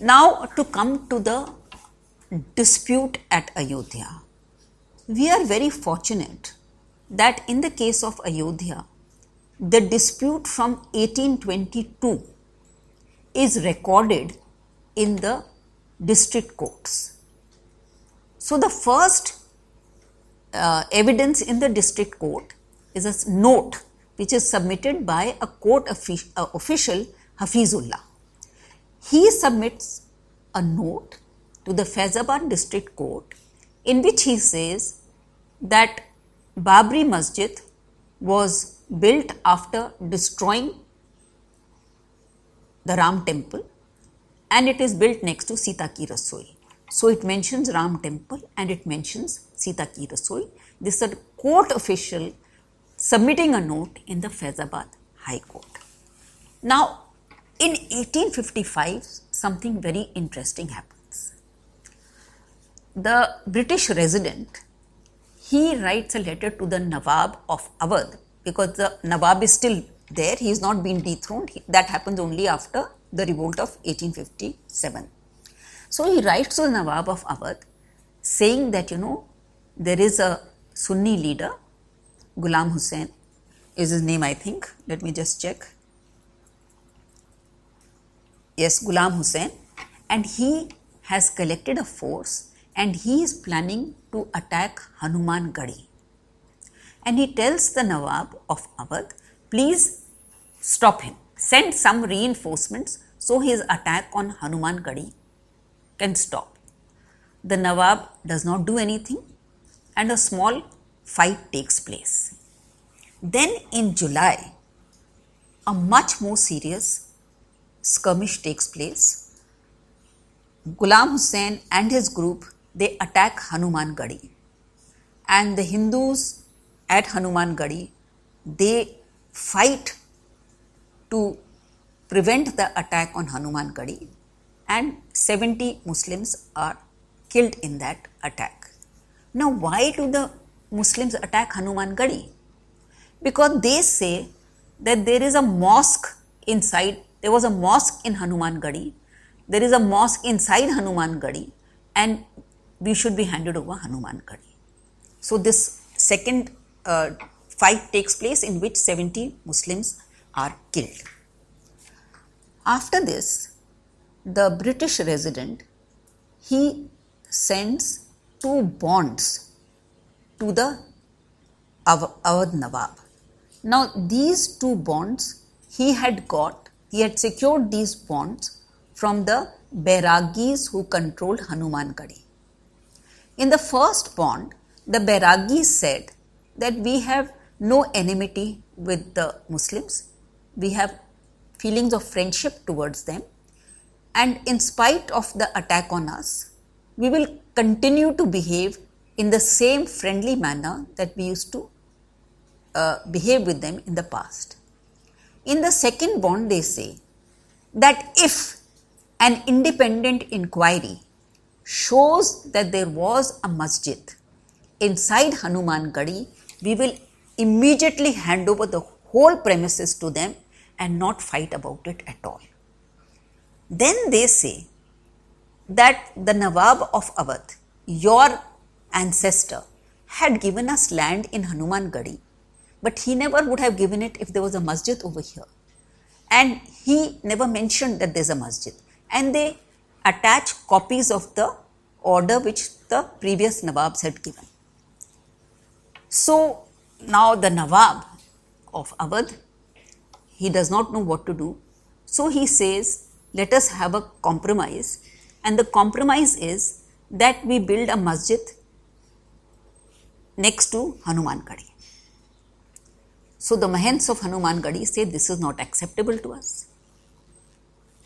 Now, to come to the dispute at Ayodhya, we are very fortunate that in the case of Ayodhya, the dispute from 1822 is recorded in the district courts. So, the first uh, evidence in the district court is a note which is submitted by a court offic- uh, official Hafizullah. He submits a note to the Faizabad district court in which he says that Babri Masjid was built after destroying the Ram temple and it is built next to Sita Ki Rasoi. So it mentions Ram temple and it mentions Sita Ki Rasoi. This is a court official submitting a note in the Faizabad High Court. Now, in 1855, something very interesting happens. The British resident he writes a letter to the Nawab of Awadh because the Nawab is still there, he is not been dethroned. That happens only after the revolt of 1857. So he writes to the Nawab of Awadh saying that you know there is a Sunni leader, Ghulam Hussain is his name, I think. Let me just check. Yes, Ghulam Hussain, and he has collected a force and he is planning to attack Hanuman Gadi. And he tells the Nawab of Awadh, please stop him, send some reinforcements so his attack on Hanuman Gadi can stop. The Nawab does not do anything and a small fight takes place. Then in July, a much more serious skirmish takes place. Ghulam Hussain and his group they attack Hanuman Gadi, and the Hindus at Hanuman Gadi they fight to prevent the attack on Hanuman Gadi, and 70 Muslims are killed in that attack. Now, why do the Muslims attack Hanuman Gadi? Because they say that there is a mosque inside, there was a mosque in Hanuman Gadi, there is a mosque inside Hanuman Gadi, and we should be handed over Hanuman Gadi. So, this second uh, fight takes place in which 70 Muslims are killed. After this, the British resident he sends two bonds to the Awadh Nawab. Now, these two bonds he had got, he had secured these bonds from the Bairagis who controlled Hanuman Gadi. In the first bond, the Bairagis said that we have no enmity with the Muslims, we have feelings of friendship towards them, and in spite of the attack on us, we will continue to behave in the same friendly manner that we used to uh, behave with them in the past. In the second bond, they say that if an independent inquiry shows that there was a masjid inside Hanuman Gadi, we will immediately hand over the whole premises to them and not fight about it at all. Then they say that the Nawab of Awadh, your ancestor, had given us land in Hanuman Gadi, but he never would have given it if there was a masjid over here. And he never mentioned that there's a masjid. And they attach copies of the order which the previous Nawabs had given. So now the Nawab of Awadh, he does not know what to do. So he says, let us have a compromise. And the compromise is that we build a masjid next to Hanuman Gadi. So the Mahants of Hanuman Gadi say this is not acceptable to us.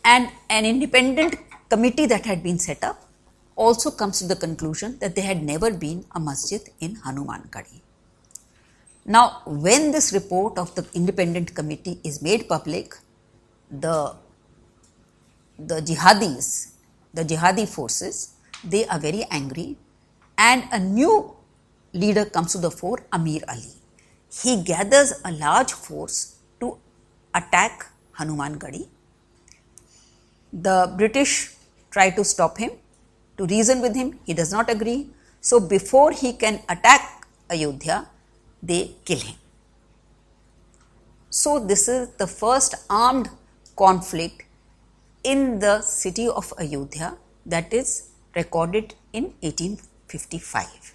And an independent committee that had been set up also comes to the conclusion that there had never been a masjid in Hanuman Gadi. Now, when this report of the independent committee is made public, the, the jihadis, the jihadi forces, they are very angry and a new leader comes to the fore, Amir Ali. He gathers a large force to attack Hanuman Gadi. The British try to stop him, to reason with him. He does not agree. So, before he can attack Ayodhya, they kill him. So, this is the first armed conflict in the city of Ayodhya that is recorded in 1855.